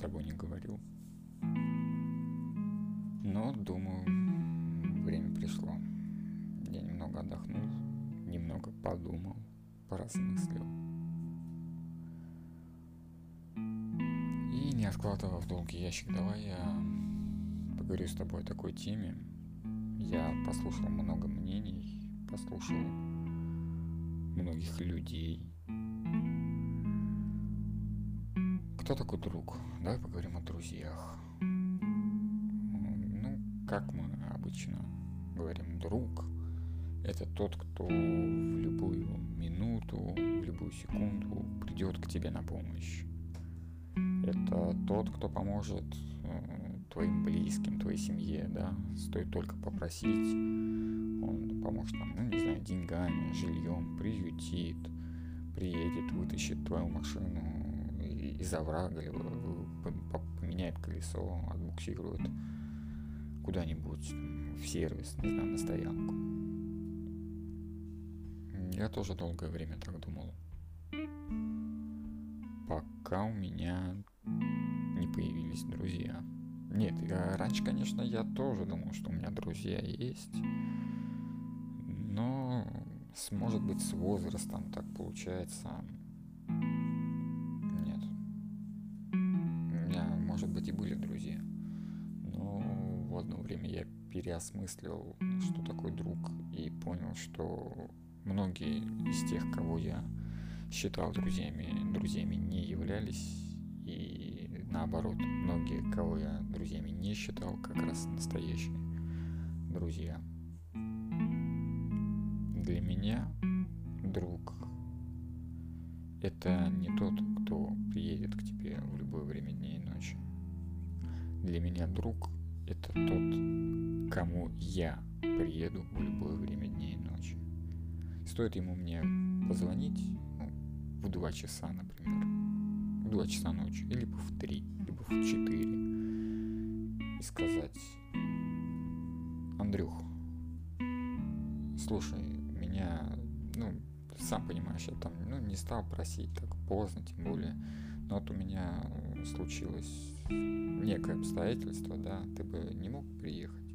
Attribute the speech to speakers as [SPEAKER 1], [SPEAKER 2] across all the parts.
[SPEAKER 1] тобой не говорил. Но, думаю, время пришло. Я немного отдохнул, немного подумал, поразмыслил. И не откладывая в долгий ящик, давай я поговорю с тобой о такой теме. Я послушал много мнений, послушал многих людей. Кто такой друг? Давай поговорим о друзьях. Ну, как мы обычно говорим, друг – это тот, кто в любую минуту, в любую секунду придет к тебе на помощь. Это тот, кто поможет э, твоим близким, твоей семье, да, стоит только попросить, он поможет нам, ну, не знаю, деньгами, жильем, приютит, приедет, вытащит твою машину из оврага, поменяет колесо, отбуксирует куда-нибудь в сервис, не знаю, на стоянку. Я тоже долгое время так думал. Пока у меня не появились друзья. Нет, я, раньше, конечно, я тоже думал, что у меня друзья есть. Но, с, может быть, с возрастом так получается. Может быть, и были друзья. Но в одно время я переосмыслил, что такое друг, и понял, что многие из тех, кого я считал друзьями, друзьями не являлись, и наоборот, многие, кого я друзьями не считал, как раз настоящие друзья. Для меня друг – это не тот, кто приедет к тебе в любое время дня и ночи. Для меня друг – это тот, кому я приеду в любое время дня и ночи. Стоит ему мне позвонить ну, в 2 часа, например, в 2 часа ночи, либо в 3, либо в 4, и сказать, Андрюх, слушай, меня, ну, сам понимаешь, я там, ну, не стал просить так поздно, тем более, но вот у меня случилось некое обстоятельство, да, ты бы не мог приехать.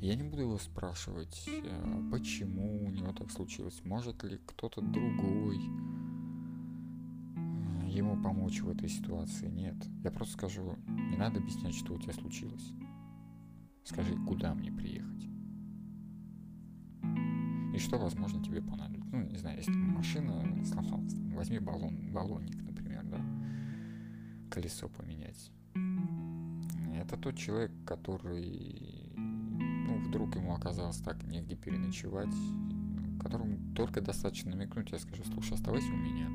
[SPEAKER 1] Я не буду его спрашивать, э, почему у него так случилось, может ли кто-то другой ему помочь в этой ситуации. Нет. Я просто скажу, не надо объяснять, что у тебя случилось. Скажи, куда мне приехать. И что, возможно, тебе понадобится. Ну, не знаю, если машина сломалась, возьми баллон, баллонник, например, да, колесо поменять. Это тот человек, который, ну, вдруг ему оказалось так негде переночевать, которому только достаточно намекнуть, я скажу, слушай, оставайся у меня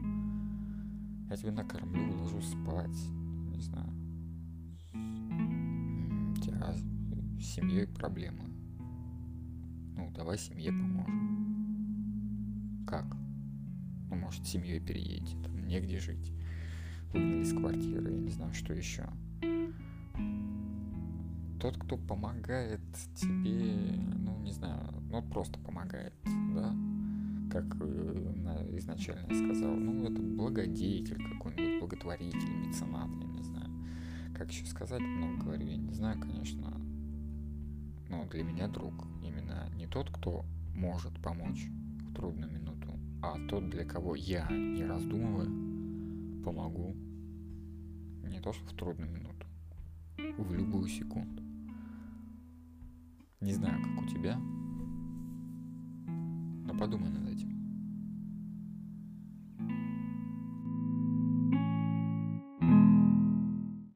[SPEAKER 1] я тебя накормлю, уложу спать, не знаю. У тебя с семьей проблемы. Ну, давай семье поможем. Как? Ну, может, семьей переедете, там негде жить. Выгнали из квартиры, я не знаю, что еще. Тот, кто помогает тебе, ну, не знаю, ну, просто помогает, да, как э, изначально я сказал, ну, это благодетель какой-нибудь, благотворитель, меценат, я не знаю. Как еще сказать, много говорю, я не знаю, конечно. Но для меня друг именно не тот, кто может помочь в трудную минуту, а тот, для кого я, не раздумывая, помогу не то, что в трудную минуту, в любую секунду. Не знаю, как у тебя, но подумай над этим.